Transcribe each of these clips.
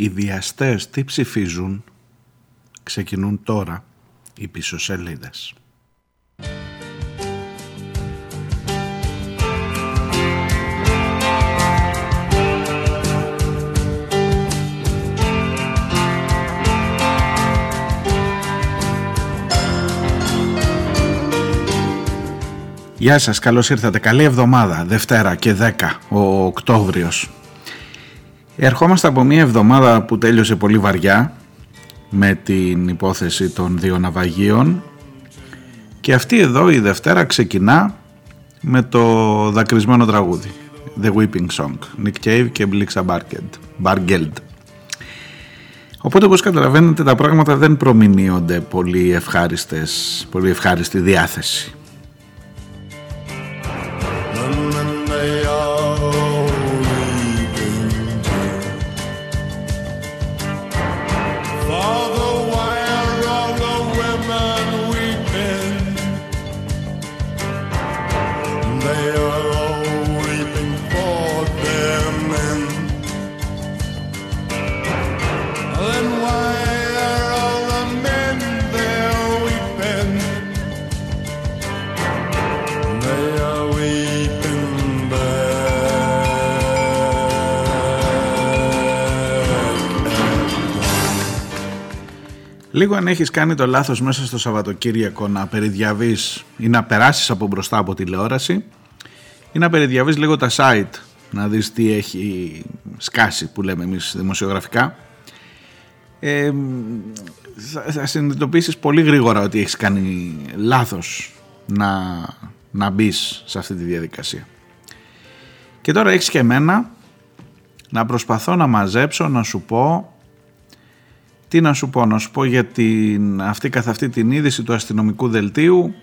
Οι βιαστές τι ψηφίζουν; Ξεκινούν τώρα οι πίσω σελίδες. Γεια σας, καλώς ήρθατε. Καλή εβδομάδα, Δευτέρα και 10 ο Οκτώβριος. Ερχόμαστε από μια εβδομάδα που τέλειωσε πολύ βαριά με την υπόθεση των δύο ναυαγίων και αυτή εδώ η Δευτέρα ξεκινά με το δακρυσμένο τραγούδι The Weeping Song Nick Cave και Blixa Bargeld Οπότε όπως καταλαβαίνετε τα πράγματα δεν προμηνύονται πολύ ευχάριστες, πολύ ευχάριστη διάθεση Λίγο αν έχεις κάνει το λάθος μέσα στο Σαββατοκύριακο να περιδιαβείς ή να περάσεις από μπροστά από τηλεόραση ή να περιδιαβείς λίγο τα site να δεις τι έχει σκάσει που λέμε εμείς δημοσιογραφικά ε, θα, θα συνειδητοποιήσεις πολύ γρήγορα ότι έχεις κάνει λάθος να, να μπεις σε αυτή τη διαδικασία. Και τώρα έχεις και εμένα να προσπαθώ να μαζέψω, να σου πω τι να σου πω, να σου πω για την, αυτή καθ' αυτή την είδηση του αστυνομικού δελτίου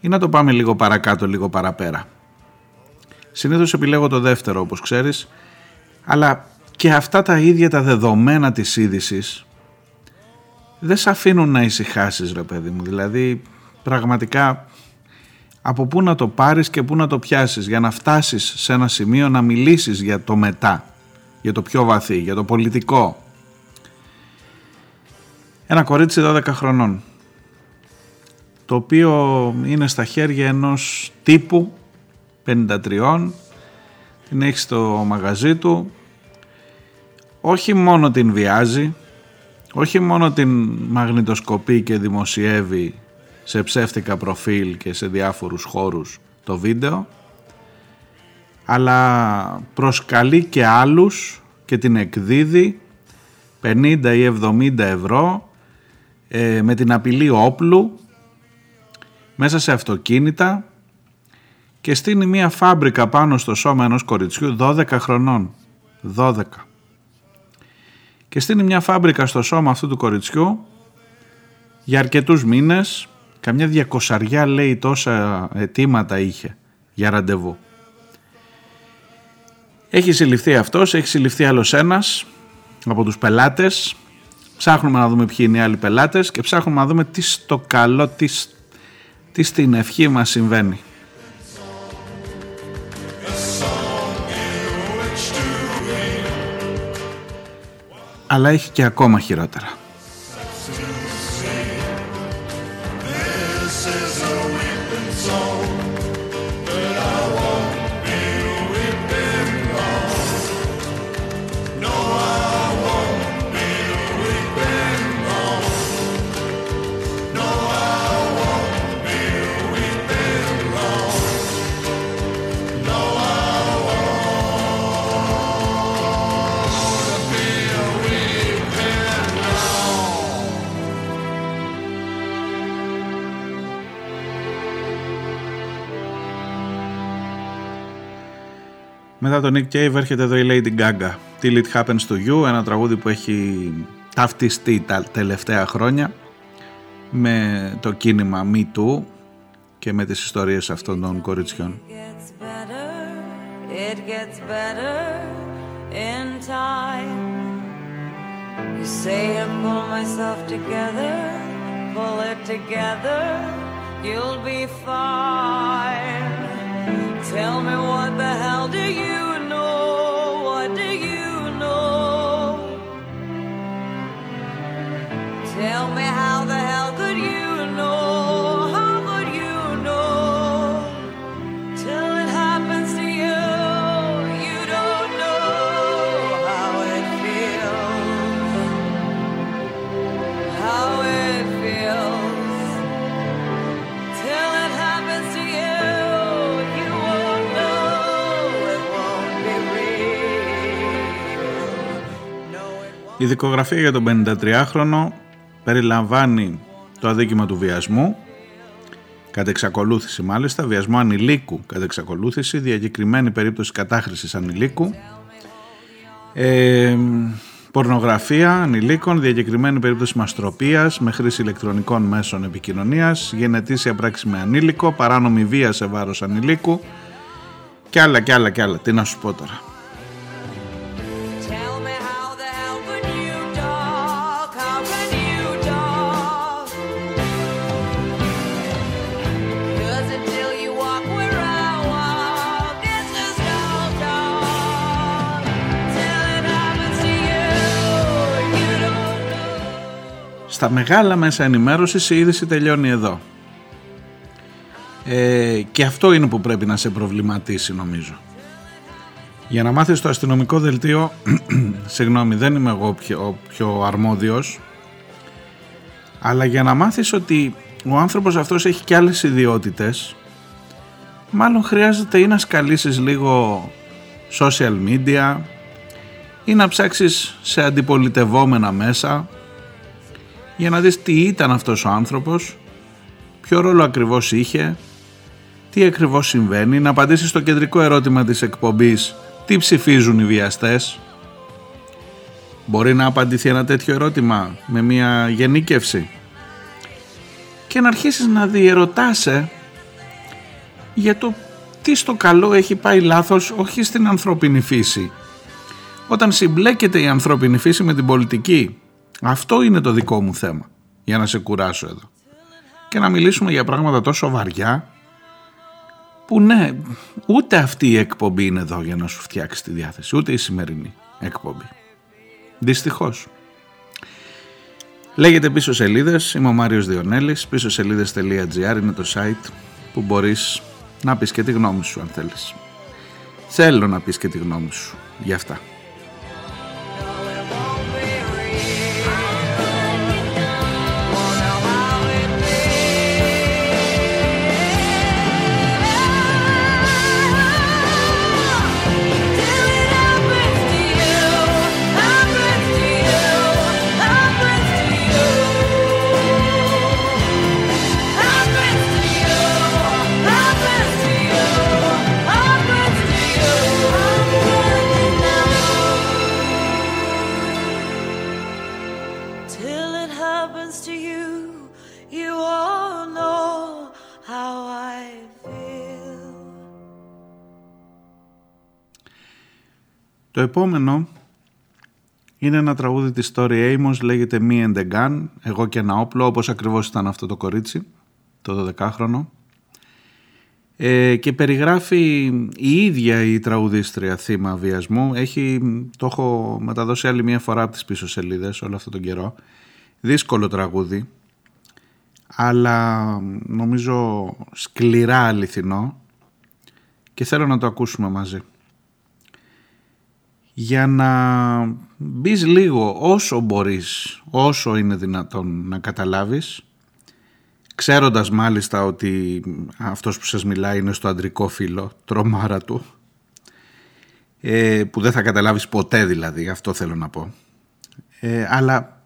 ή να το πάμε λίγο παρακάτω, λίγο παραπέρα. Συνήθως επιλέγω το δεύτερο όπως ξέρεις, αλλά και αυτά τα ίδια τα δεδομένα της είδησης δεν σε αφήνουν να ησυχάσεις, ρε παιδί μου. Δηλαδή πραγματικά από πού να το πάρεις και πού να το πιάσεις για να φτάσεις σε ένα σημείο να μιλήσεις για το μετά, για το πιο βαθύ, για το πολιτικό, ένα κορίτσι 12 χρονών το οποίο είναι στα χέρια ενός τύπου 53 την έχει στο μαγαζί του. Όχι μόνο την βιάζει όχι μόνο την μαγνητοσκοπεί και δημοσιεύει σε ψεύτικα προφίλ και σε διάφορους χώρους το βίντεο αλλά προσκαλεί και άλλους και την εκδίδει 50 ή 70 ευρώ ε, με την απειλή όπλου μέσα σε αυτοκίνητα και στείνει μια φάμπρικα πάνω στο σώμα ενός κοριτσιού 12 χρονών. 12. Και στείνει μια φάμπρικα στο σώμα αυτού του κοριτσιού για αρκετούς μήνες, καμιά διακοσαριά λέει τόσα αιτήματα είχε για ραντεβού. Έχει συλληφθεί αυτός, έχει συλληφθεί άλλος ένας από τους πελάτες Ψάχνουμε να δούμε ποιοι είναι οι άλλοι πελάτες και ψάχνουμε να δούμε τι στο καλό, τι, τι στην ευχή μας συμβαίνει. Αλλά έχει και ακόμα χειρότερα. Μετά τον Nick Cave έρχεται εδώ η Lady Gaga. Till It Happens to You, ένα τραγούδι που έχει ταυτιστεί τα τελευταία χρόνια με το κίνημα Me Too και με τις ιστορίες αυτών των κοριτσιών. It gets better in time. You say I pull myself together, pull it together, you'll be fine. Tell me what the hell do you know? What do you know? Tell me how. Η δικογραφία για τον 53χρονο περιλαμβάνει το αδίκημα του βιασμού, κατά εξακολούθηση μάλιστα, βιασμό ανηλίκου κατά εξακολούθηση, διακεκριμένη περίπτωση κατάχρησης ανηλίκου, ε, πορνογραφία ανηλίκων, διακεκριμένη περίπτωση μαστροπίας με χρήση ηλεκτρονικών μέσων επικοινωνίας, γενετήσια πράξη με ανήλικο, παράνομη βία σε βάρος ανηλίκου και άλλα και άλλα και άλλα. Τι να σου πω τώρα. Στα μεγάλα μέσα ενημέρωσης η είδηση τελειώνει εδώ. Ε, και αυτό είναι που πρέπει να σε προβληματίσει νομίζω. Για να μάθεις το αστυνομικό δελτίο, συγγνώμη δεν είμαι εγώ πιο, πιο αρμόδιος, αλλά για να μάθεις ότι ο άνθρωπος αυτός έχει και άλλες ιδιότητες, μάλλον χρειάζεται ή να σκαλίσεις λίγο social media ή να ψάξεις σε αντιπολιτευόμενα μέσα για να δεις τι ήταν αυτός ο άνθρωπος, ποιο ρόλο ακριβώς είχε, τι ακριβώς συμβαίνει, να απαντήσεις στο κεντρικό ερώτημα της εκπομπής τι ψηφίζουν οι βιαστές. Μπορεί να απαντηθεί ένα τέτοιο ερώτημα με μια γενίκευση και να αρχίσεις να διερωτάσαι για το τι στο καλό έχει πάει λάθος όχι στην ανθρώπινη φύση. Όταν συμπλέκεται η ανθρώπινη φύση με την πολιτική αυτό είναι το δικό μου θέμα για να σε κουράσω εδώ. Και να μιλήσουμε για πράγματα τόσο βαριά που ναι, ούτε αυτή η εκπομπή είναι εδώ για να σου φτιάξει τη διάθεση, ούτε η σημερινή εκπομπή. Δυστυχώς. Λέγεται πίσω σελίδες, είμαι ο Μάριος Διονέλης, πίσω σελίδες.gr είναι το site που μπορείς να πεις και τη γνώμη σου αν θέλεις. Θέλω να πεις και τη γνώμη σου για αυτά. Επόμενο είναι ένα τραγούδι της Story Amos, λέγεται Me and the Gun, εγώ και ένα όπλο, όπως ακριβώς ήταν αυτό το κορίτσι, το 12χρονο. Ε, και περιγράφει η ίδια η τραγουδίστρια θύμα βιασμού. Έχει, το έχω μεταδώσει άλλη μία φορά από τις πίσω σελίδες όλο αυτόν τον καιρό. Δύσκολο τραγούδι, αλλά νομίζω σκληρά αληθινό και θέλω να το ακούσουμε μαζί για να μπεις λίγο όσο μπορείς, όσο είναι δυνατόν να καταλάβεις ξέροντας μάλιστα ότι αυτός που σας μιλάει είναι στο αντρικό φύλλο, τρομάρα του ε, που δεν θα καταλάβεις ποτέ δηλαδή, αυτό θέλω να πω. Ε, αλλά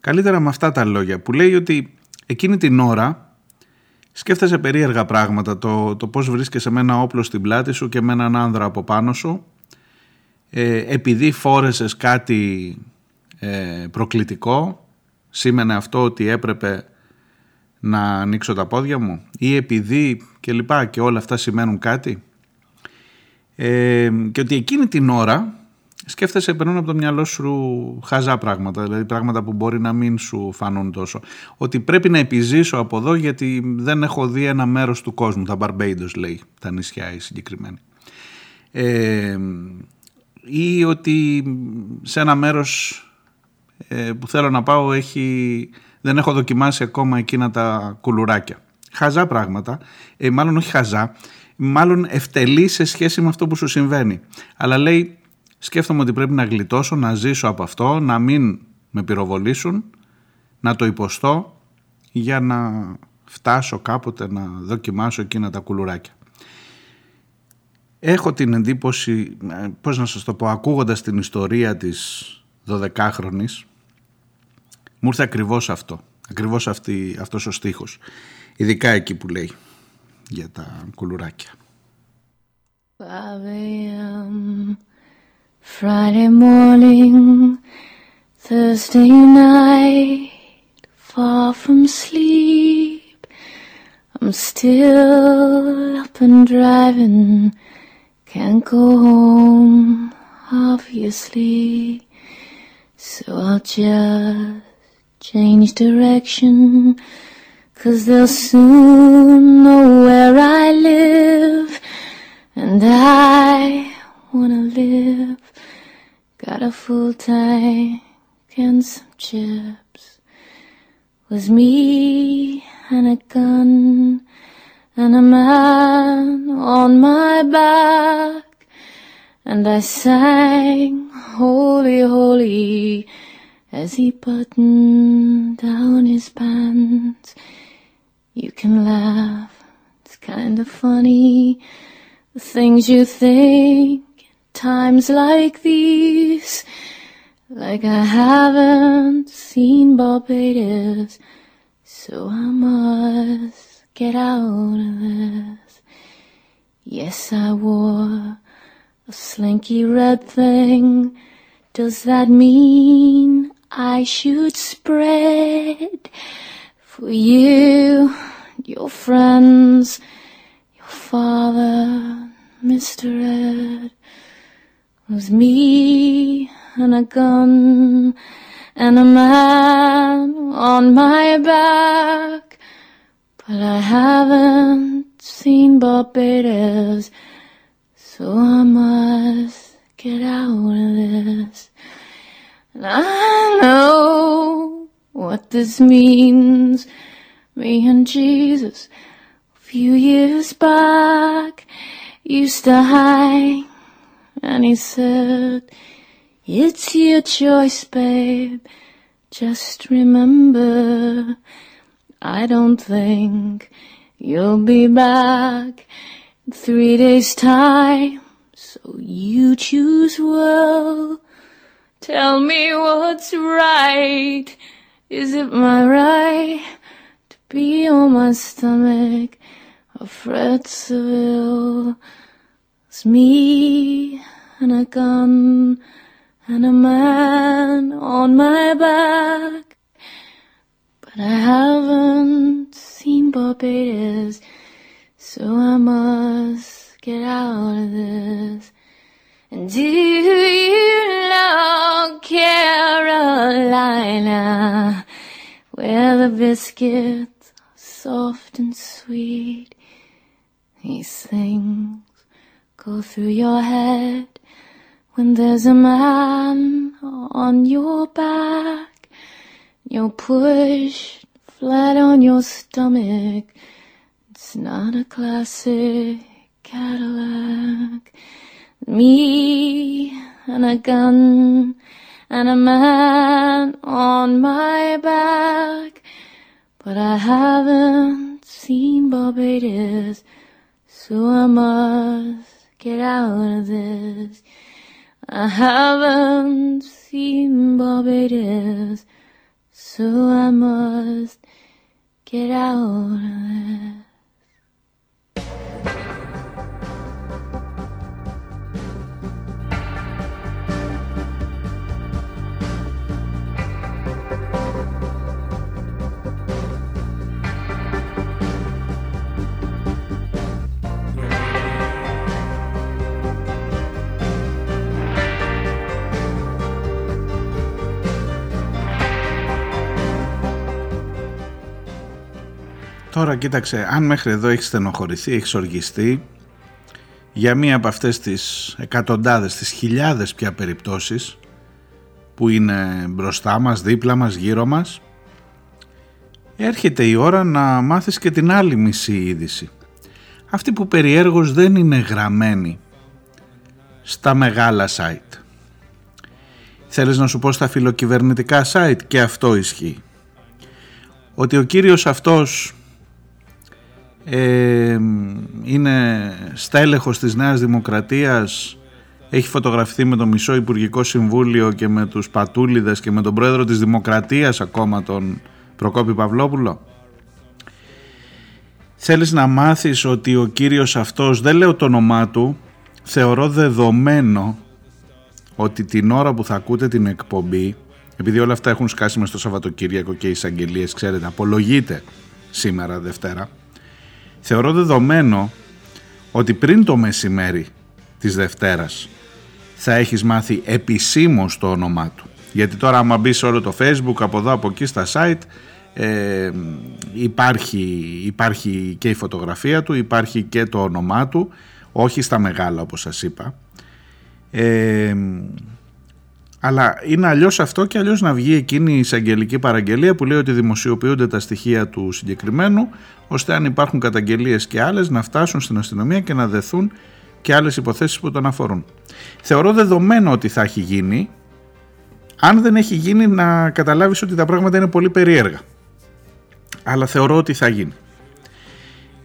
καλύτερα με αυτά τα λόγια που λέει ότι εκείνη την ώρα σκέφτεσαι περίεργα πράγματα το, το πώς βρίσκεσαι με ένα όπλο στην πλάτη σου και με έναν άνδρα από πάνω σου ε, επειδή φόρεσες κάτι ε, προκλητικό σήμαινε αυτό ότι έπρεπε να ανοίξω τα πόδια μου; Ή επειδή και λοιπά και όλα αυτά σημαίνουν κάτι; Ε, και ότι εκείνη την ώρα σκέφτεσαι περνούν από το μυαλό σου χαζά πράγματα δηλαδή πράγματα που μπορεί να μην σου φανούν τόσο. Ότι πρέπει να επιζήσω από εδώ γιατί δεν έχω δει ένα μέρος του κόσμου. Τα Barbados λέει τα νησιά η συγκεκριμένη. Ε, ή ότι σε ένα μέρος ε, που θέλω να πάω έχει, δεν έχω δοκιμάσει ακόμα εκείνα τα κουλουράκια. Χαζά πράγματα, ε, μάλλον όχι χαζά, μάλλον ευτελή σε σχέση με αυτό που σου συμβαίνει. Αλλά λέει σκέφτομαι ότι πρέπει να γλιτώσω, να ζήσω από αυτό, να μην με πυροβολήσουν, να το υποστώ για να φτάσω κάποτε να δοκιμάσω εκείνα τα κουλουράκια έχω την εντύπωση, πώς να σας το πω, ακούγοντας την ιστορία της 12χρονης μου ήρθε ακριβώς αυτό. Ακριβώς αυτή, αυτός ο στίχος. Ειδικά εκεί που λέει για τα κουλουράκια. 5 a.m. Friday morning, Thursday night, far from sleep. I'm still up and driving, can't go home, obviously. So I'll just change direction, cause they'll soon know where I live. And I wanna live. Got a full tank and some chips. Was me and a gun and a man on my back. And I sang, Holy, Holy, as he buttoned down his pants. You can laugh, it's kinda funny the things you think times like these. Like I haven't seen Barbados, so I must get out of this. Yes, I wore a slinky red thing. Does that mean I should spread for you, your friends, your father, Mr. Ed was me and a gun and a man on my back. But I haven't seen Barbados, so I must get out of this. And I know what this means. Me and Jesus, a few years back used to hang, and he said, It's your choice, babe. Just remember, I don't think you'll be back in three days' time, so you choose well. Tell me what's right. Is it my right to be on my stomach? A Fred Seville. It's me and a gun and a man on my back. But I haven't seen Barbados, so I must get out of this. And do you know Carolina, where the biscuits are soft and sweet? These things go through your head when there's a man on your back. You're pushed flat on your stomach. It's not a classic Cadillac. Me and a gun and a man on my back. But I haven't seen Barbados, so I must get out of this. I haven't seen Barbados, so I must get out of this. Τώρα κοίταξε, αν μέχρι εδώ έχεις στενοχωρηθεί, έχεις οργιστεί για μία από αυτές τις εκατοντάδες, τις χιλιάδες πια περιπτώσεις που είναι μπροστά μας, δίπλα μας, γύρω μας έρχεται η ώρα να μάθεις και την άλλη μισή είδηση. Αυτή που περιέργως δεν είναι γραμμένη στα μεγάλα site. Θέλεις να σου πω στα φιλοκυβερνητικά site και αυτό ισχύει. Ότι ο κύριος αυτός ε, είναι στέλεχος της Νέας Δημοκρατίας έχει φωτογραφηθεί με το μισό Υπουργικό Συμβούλιο και με τους Πατούλιδες και με τον πρόεδρο της Δημοκρατίας ακόμα τον Προκόπη Παυλόπουλο. Θέλεις να μάθεις ότι ο κύριος αυτός, δεν λέω το όνομά του, θεωρώ δεδομένο ότι την ώρα που θα ακούτε την εκπομπή, επειδή όλα αυτά έχουν σκάσει μες στο Σαββατοκύριακο και οι εισαγγελίες, ξέρετε, απολογείται σήμερα Δευτέρα, θεωρώ δεδομένο ότι πριν το μεσημέρι της Δευτέρας θα έχεις μάθει επισήμως το όνομά του. Γιατί τώρα άμα μπει σε όλο το facebook από εδώ από εκεί στα site ε, υπάρχει, υπάρχει και η φωτογραφία του, υπάρχει και το όνομά του, όχι στα μεγάλα όπως σας είπα. Ε, αλλά είναι αλλιώς αυτό και αλλιώς να βγει εκείνη η εισαγγελική παραγγελία που λέει ότι δημοσιοποιούνται τα στοιχεία του συγκεκριμένου ώστε αν υπάρχουν καταγγελίες και άλλες να φτάσουν στην αστυνομία και να δεθούν και άλλες υποθέσεις που τον αφορούν. Θεωρώ δεδομένο ότι θα έχει γίνει αν δεν έχει γίνει να καταλάβεις ότι τα πράγματα είναι πολύ περίεργα. Αλλά θεωρώ ότι θα γίνει.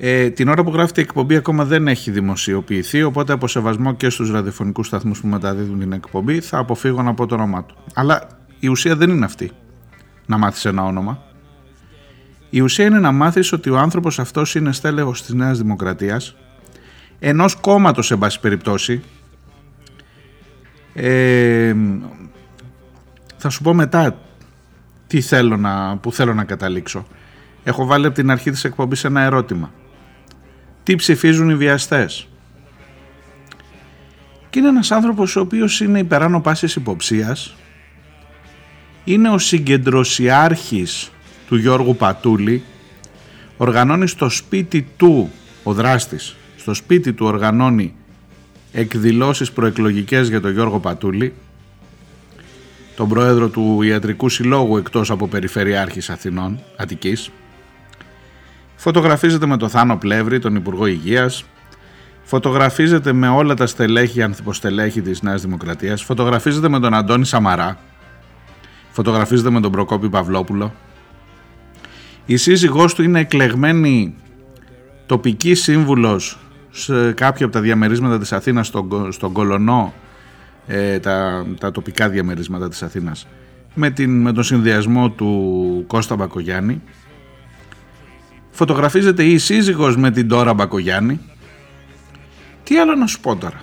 Ε, την ώρα που γράφεται η εκπομπή ακόμα δεν έχει δημοσιοποιηθεί, οπότε από σεβασμό και στους ραδιοφωνικούς σταθμούς που μεταδίδουν την εκπομπή θα αποφύγω να πω το όνομά του. Αλλά η ουσία δεν είναι αυτή, να μάθεις ένα όνομα. Η ουσία είναι να μάθεις ότι ο άνθρωπος αυτός είναι στέλεχος της Νέας Δημοκρατίας, ενός κόμματος σε πάση περιπτώσει, ε, θα σου πω μετά τι θέλω να, που θέλω να καταλήξω. Έχω βάλει από την αρχή της εκπομπής ένα ερώτημα. Τι ψηφίζουν οι βιαστές. Και είναι ένας άνθρωπος ο οποίος είναι υπεράνω πάσης υποψίας. Είναι ο συγκεντρωσιάρχης του Γιώργου Πατούλη. Οργανώνει στο σπίτι του, ο δράστης, στο σπίτι του οργανώνει εκδηλώσεις προεκλογικές για τον Γιώργο Πατούλη τον πρόεδρο του Ιατρικού Συλλόγου εκτός από Περιφερειάρχης Αθηνών, Αττικής. Φωτογραφίζεται με τον Θάνο Πλεύρη, τον Υπουργό Υγείας. Φωτογραφίζεται με όλα τα στελέχη, ανθυποστελέχη της Νέας Δημοκρατίας. Φωτογραφίζεται με τον Αντώνη Σαμαρά. Φωτογραφίζεται με τον Προκόπη Παυλόπουλο. Η σύζυγός του είναι εκλεγμένη τοπική σύμβουλος σε κάποια από τα διαμερίσματα της Αθήνας στον, στον Κολονό ε, τα, τα τοπικά διαμερίσματα της Αθήνας με, την, με τον συνδυασμό του Κώστα Μπακογιάννη φωτογραφίζεται η σύζυγος με την Τώρα Μπακογιάννη. Τι άλλο να σου πω τώρα;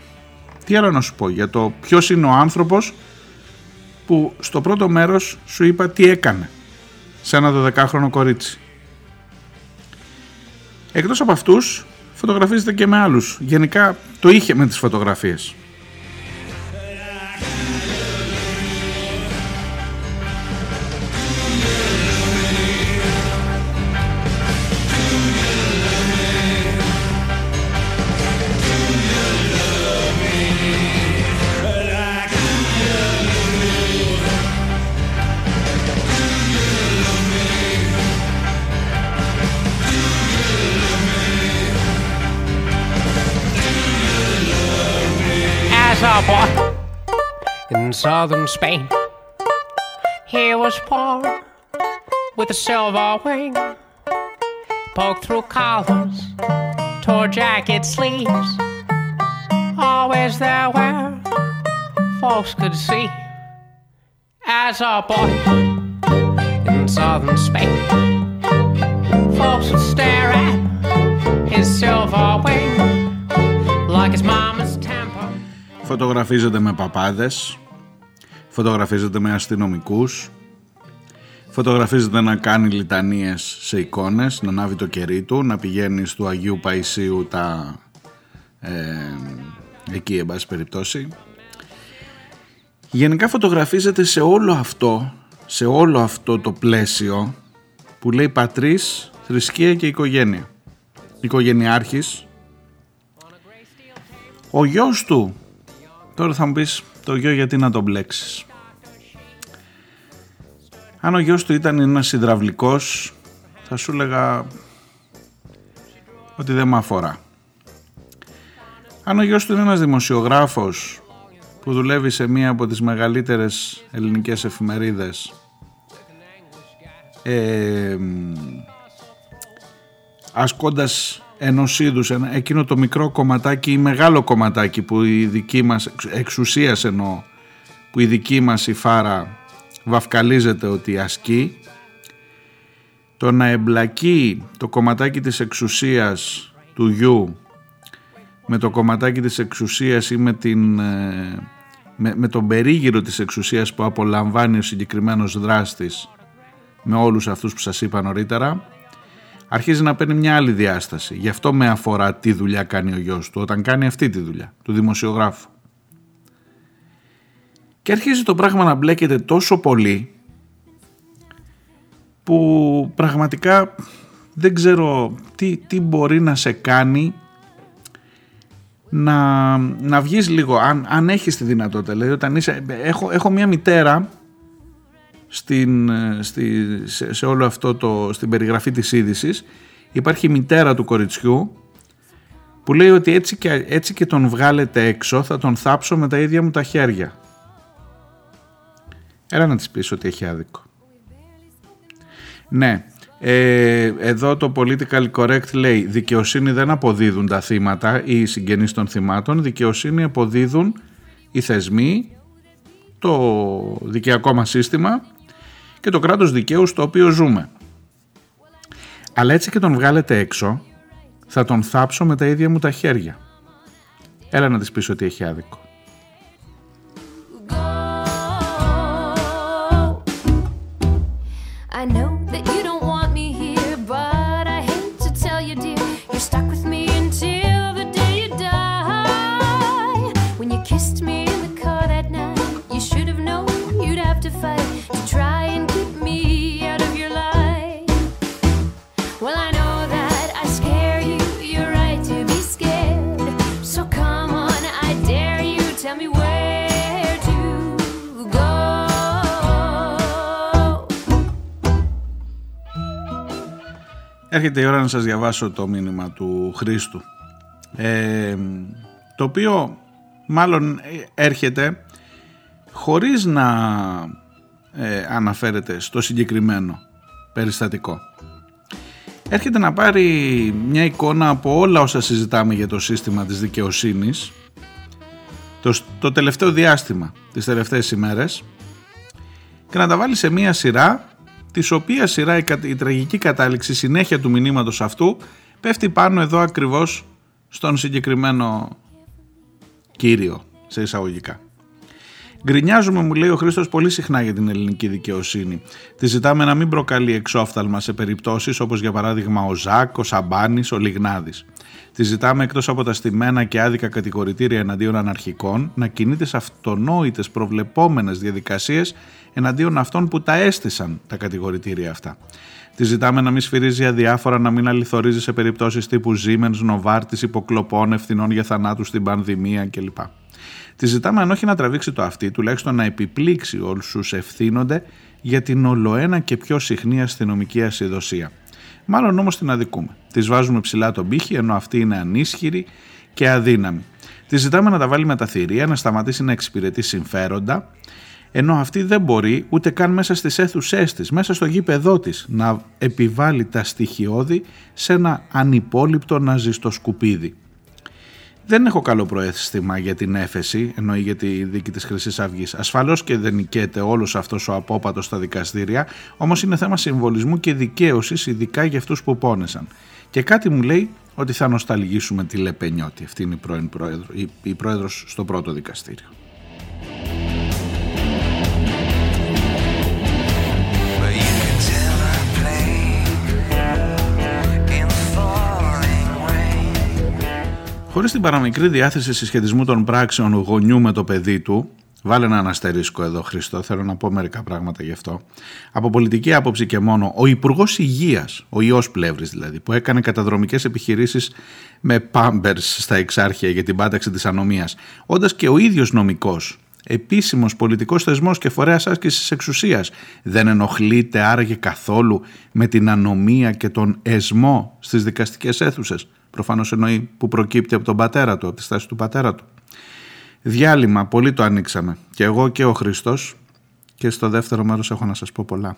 Τι άλλο να σου πω για το ποιος είναι ο άνθρωπος που στο πρώτο μέρος σου είπα τι έκανε σε ένα 12χρονο κορίτσι. Εκτός από αυτούς φωτογραφίζεται και με άλλους. Γενικά το είχε με τις φωτογραφίες southern Spain. He was poor with a silver wing, poked through collars, tore jacket sleeves, always there where folks could see. As a boy in southern Spain, folks would stare at his silver wing like his mama's temper. Φωτογραφίζεται με παπάδες φωτογραφίζεται με αστυνομικούς, φωτογραφίζεται να κάνει λιτανίες σε εικόνες, να ανάβει το κερί του, να πηγαίνει στο Αγίου Παϊσίου τα... Ε, εκεί εν πάση περιπτώσει. Γενικά φωτογραφίζεται σε όλο αυτό, σε όλο αυτό το πλαίσιο που λέει πατρίς, θρησκεία και οικογένεια. Οικογενειάρχης. Ο γιος του, τώρα θα μου πεις το γιο γιατί να τον μπλέξεις. Αν ο γιος του ήταν ένας υδραυλικός θα σου έλεγα ότι δεν με αφορά. Αν ο γιος του είναι ένας δημοσιογράφος που δουλεύει σε μία από τις μεγαλύτερες ελληνικές εφημερίδες ε, ασκώντας ενός είδους εκείνο το μικρό κομματάκι ή μεγάλο κομματάκι που η δική μας εξουσίας εννοώ που η δική μας η φάρα βαφκαλίζεται ότι ασκεί το να εμπλακεί το κομματάκι της εξουσίας του γιου με το κομματάκι της εξουσίας ή με, την, ε, με, με τον περίγυρο της εξουσίας που απολαμβάνει ο συγκεκριμένος δράστης με όλους αυτούς που σας είπα νωρίτερα αρχίζει να παίρνει μια άλλη διάσταση. Γι' αυτό με αφορά τι δουλειά κάνει ο γιος του όταν κάνει αυτή τη δουλειά, του δημοσιογράφου. Και αρχίζει το πράγμα να μπλέκεται τόσο πολύ που πραγματικά δεν ξέρω τι, τι μπορεί να σε κάνει να, να βγεις λίγο, αν, αν έχεις τη δυνατότητα. Δηλαδή, όταν είσαι, έχω, έχω μια μητέρα στην, στη, σε, όλο αυτό το, στην περιγραφή της είδησης. υπάρχει η μητέρα του κοριτσιού που λέει ότι έτσι και, έτσι και τον βγάλετε έξω θα τον θάψω με τα ίδια μου τα χέρια. Έλα να της πεις ότι έχει άδικο. Ναι, ε, εδώ το political correct λέει δικαιοσύνη δεν αποδίδουν τα θύματα ή οι συγγενείς των θυμάτων, δικαιοσύνη αποδίδουν οι θεσμοί, το δικαιακό μας σύστημα και το κράτος δικαίου στο οποίο ζούμε. Αλλά έτσι και τον βγάλετε έξω, θα τον θάψω με τα ίδια μου τα χέρια. Έλα να της πεις ότι έχει άδικο. Έρχεται η ώρα να σας διαβάσω το μήνυμα του Χρήστου ε, το οποίο μάλλον έρχεται χωρίς να ε, αναφέρεται στο συγκεκριμένο περιστατικό. Έρχεται να πάρει μια εικόνα από όλα όσα συζητάμε για το σύστημα της δικαιοσύνης το, το τελευταίο διάστημα, τις τελευταίες ημέρες και να τα βάλει σε μια σειρά της οποίας σειρά η, η τραγική κατάληξη συνέχεια του μηνύματος αυτού πέφτει πάνω εδώ ακριβώς στον συγκεκριμένο κύριο σε εισαγωγικά. Γκρινιάζουμε, μου λέει ο Χρήστος, πολύ συχνά για την ελληνική δικαιοσύνη. Τη ζητάμε να μην προκαλεί εξόφθαλμα σε περιπτώσεις όπως για παράδειγμα ο Ζακ, ο Σαμπάνης, ο Λιγνάδης. Τη ζητάμε εκτός από τα στημένα και άδικα κατηγορητήρια εναντίον αναρχικών να κινείται σε αυτονόητες προβλεπόμενες διαδικασίες εναντίον αυτών που τα έστησαν τα κατηγορητήρια αυτά. Τη ζητάμε να μην σφυρίζει αδιάφορα, να μην αληθορίζει σε περιπτώσεις τύπου Siemens, Νοβάρτη, υποκλοπών, ευθυνών για θανάτου στην πανδημία κλπ. Τη ζητάμε αν όχι να τραβήξει το αυτή, τουλάχιστον να επιπλήξει όλους όσου ευθύνονται για την ολοένα και πιο συχνή αστυνομική ασυδοσία. Μάλλον όμως την αδικούμε. Της βάζουμε ψηλά τον πύχη ενώ αυτή είναι ανίσχυρη και αδύναμη. Της ζητάμε να τα βάλει με τα θηρία, να σταματήσει να εξυπηρετεί συμφέροντα, ενώ αυτή δεν μπορεί ούτε καν μέσα στις αίθουσές της, μέσα στο γήπεδό της να επιβάλλει τα στοιχειώδη σε ένα ανυπόλοιπτο ναζιστό σκουπίδι. Δεν έχω καλό προέστημα για την έφεση, εννοεί για τη δίκη της Χρυσής Αυγής. Ασφαλώς και δεν νικέται όλος αυτός ο απόπατος στα δικαστήρια, όμως είναι θέμα συμβολισμού και δικαίωσης, ειδικά για αυτούς που πόνεσαν. Και κάτι μου λέει ότι θα νοσταλγήσουμε τη Λεπενιώτη, αυτή είναι η, πρώην πρόεδρο, η, η πρόεδρος στο πρώτο δικαστήριο. Χωρίς την παραμικρή διάθεση συσχετισμού των πράξεων γονιού με το παιδί του, Βάλε ένα αστερίσκο εδώ, Χριστό. Θέλω να πω μερικά πράγματα γι' αυτό. Από πολιτική άποψη και μόνο, ο Υπουργός Υγείας, ο ιό Πλεύρης δηλαδή, που έκανε καταδρομικές επιχειρήσεις με πάμπερς στα εξάρχεια για την πάταξη της ανομίας, όντας και ο ίδιος νομικός, επίσημος πολιτικός θεσμός και φορέας άσκησης εξουσίας, δεν ενοχλείται άραγε καθόλου με την ανομία και τον εσμό στις δικαστικές αίθουσες. Προφανώς εννοεί που προκύπτει από τον πατέρα του, από τη στάση του πατέρα του. Διάλειμμα, πολύ το ανοίξαμε. Και εγώ και ο Χριστός και στο δεύτερο μέρος έχω να σας πω πολλά.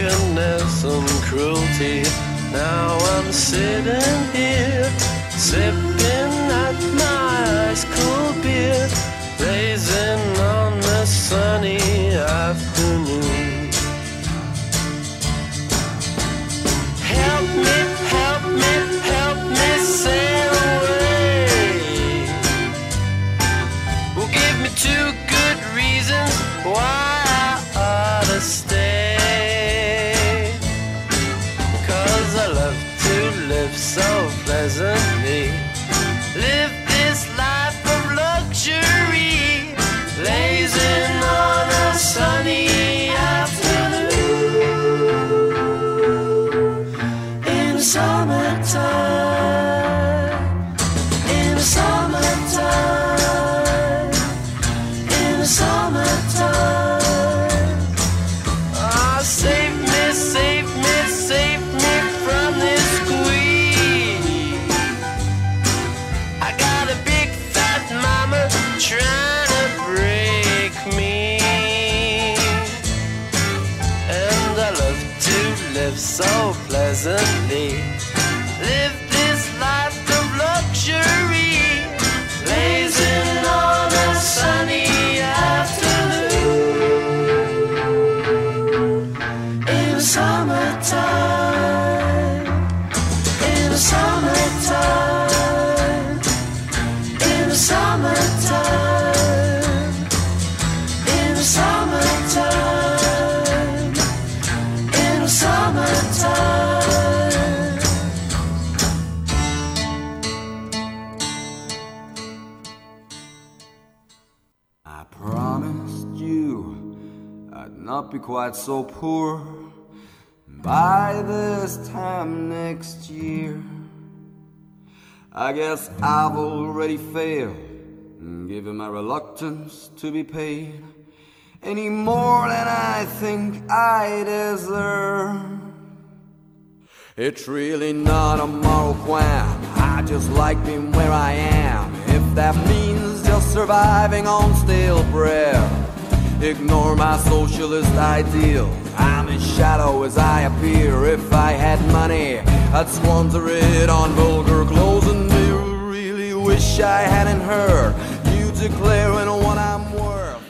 Drunkenness and cruelty. Now I'm sitting here, sipping at my ice cold not be quite so poor by this time next year. I guess I've already failed, given my reluctance to be paid any more than I think I deserve. It's really not a moral qualm. I just like being where I am. If that means just surviving on stale bread, ignore my socialist ideal. I'm as shallow as I appear. If I had money, I'd squander it on vulgar clothes and beer. Really wish I hadn't heard you declaring what I'm worth.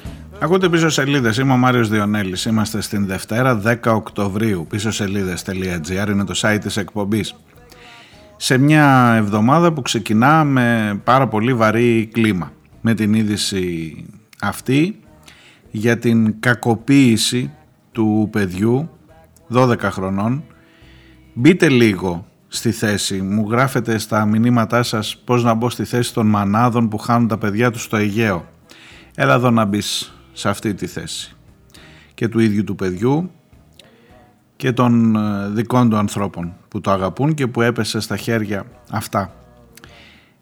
Ακούτε πίσω σελίδες, είμαι ο Μάριος Διονέλης, είμαστε στην Δευτέρα 10 Οκτωβρίου, πίσω σελίδες.gr είναι το site της εκπομπής. Σε μια εβδομάδα που ξεκινά με πάρα πολύ βαρύ κλίμα, με την είδηση αυτή για την κακοποίηση του παιδιού 12 χρονών. Μπείτε λίγο στη θέση, μου γράφετε στα μηνύματά σας πώς να μπω στη θέση των μανάδων που χάνουν τα παιδιά τους στο Αιγαίο. Έλα εδώ να μπεις σε αυτή τη θέση και του ίδιου του παιδιού και των ε, δικών του ανθρώπων που το αγαπούν και που έπεσε στα χέρια αυτά.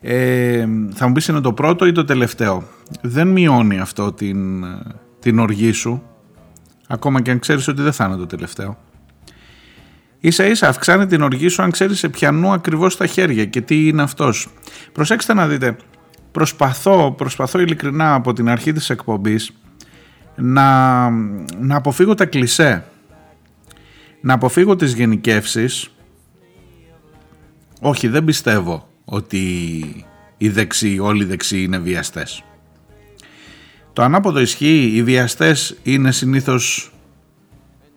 Ε, θα μου πεις είναι το πρώτο ή το τελευταίο; Δεν μειώνει αυτό την, ε, την οργή σου ακόμα και αν ξέρεις ότι δεν θα είναι το τελευταίο. Ίσα ίσα αυξάνει την οργή σου αν ξέρεις σε ποιανού ακριβώς τα χέρια και τι είναι αυτός. Προσέξτε να δείτε, προσπαθώ, προσπαθώ ειλικρινά από την αρχή της εκπομπής να, να αποφύγω τα κλισέ, να αποφύγω τις γενικεύσεις. Όχι, δεν πιστεύω ότι οι δεξιοί, όλοι οι δεξιοί είναι βιαστές. Το ανάποδο ισχύει, οι βιαστές είναι συνήθως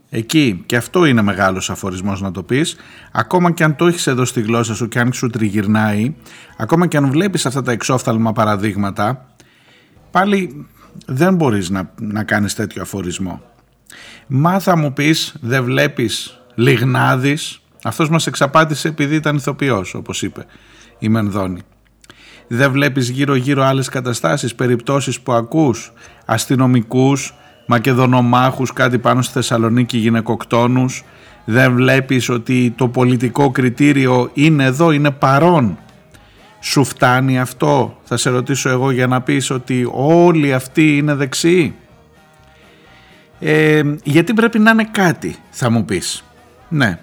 εκεί. Και αυτό είναι μεγάλος αφορισμός να το πεις. Ακόμα και αν το έχεις εδώ στη γλώσσα σου και αν σου τριγυρνάει ακόμα και αν βλέπεις αυτά τα εξόφθαλμα παραδείγματα πάλι δεν μπορείς να, να κάνεις τέτοιο αφορισμό. Μα θα μου πεις δεν βλέπεις Λιγνάδης αυτός μας εξαπάτησε επειδή ήταν ηθοποιός όπως είπε η Μενδώνη δεν βλέπεις γύρω γύρω άλλες καταστάσεις, περιπτώσεις που ακούς, αστυνομικούς, μακεδονομάχους, κάτι πάνω στη Θεσσαλονίκη γυναικοκτόνους, δεν βλέπεις ότι το πολιτικό κριτήριο είναι εδώ, είναι παρόν. Σου φτάνει αυτό, θα σε ρωτήσω εγώ για να πεις ότι όλοι αυτοί είναι δεξιοί. Ε, γιατί πρέπει να είναι κάτι, θα μου πεις. Ναι,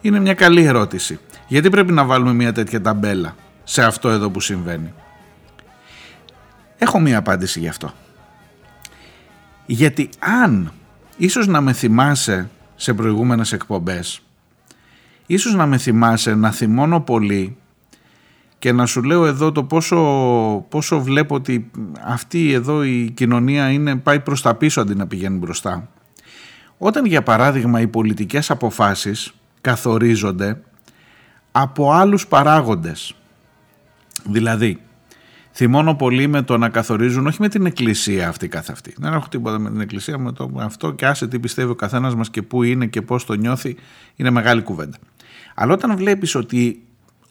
είναι μια καλή ερώτηση. Γιατί πρέπει να βάλουμε μια τέτοια ταμπέλα; Σε αυτό εδώ που συμβαίνει. Έχω μία απάντηση γι' αυτό. Γιατί αν, ίσως να με θυμάσαι σε προηγούμενες εκπομπές, ίσως να με θυμάσαι να θυμώνω πολύ και να σου λέω εδώ το πόσο, πόσο βλέπω ότι αυτή εδώ η κοινωνία είναι, πάει προς τα πίσω αντί να πηγαίνει μπροστά. Όταν για παράδειγμα οι πολιτικές αποφάσεις καθορίζονται από άλλους παράγοντες Δηλαδή, θυμώνω πολύ με το να καθορίζουν, όχι με την εκκλησία αυτή καθ' αυτή. Δεν έχω τίποτα με την εκκλησία, με το αυτό και άσε τι πιστεύει ο καθένας μας και πού είναι και πώς το νιώθει, είναι μεγάλη κουβέντα. Αλλά όταν βλέπεις ότι